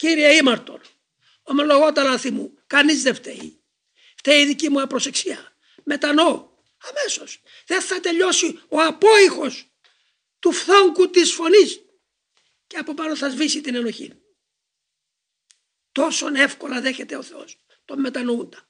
Κύριε ήμαρτον, ομολογώ τα μου, κανείς δεν φταίει. Φταίει η δική μου απροσεξία. Μετανοώ αμέσως. Δεν θα τελειώσει ο απόϊχος του φθόγκου της φωνής και από πάνω θα σβήσει την ενοχή. Τόσο εύκολα δέχεται ο Θεός τον μετανοούντα.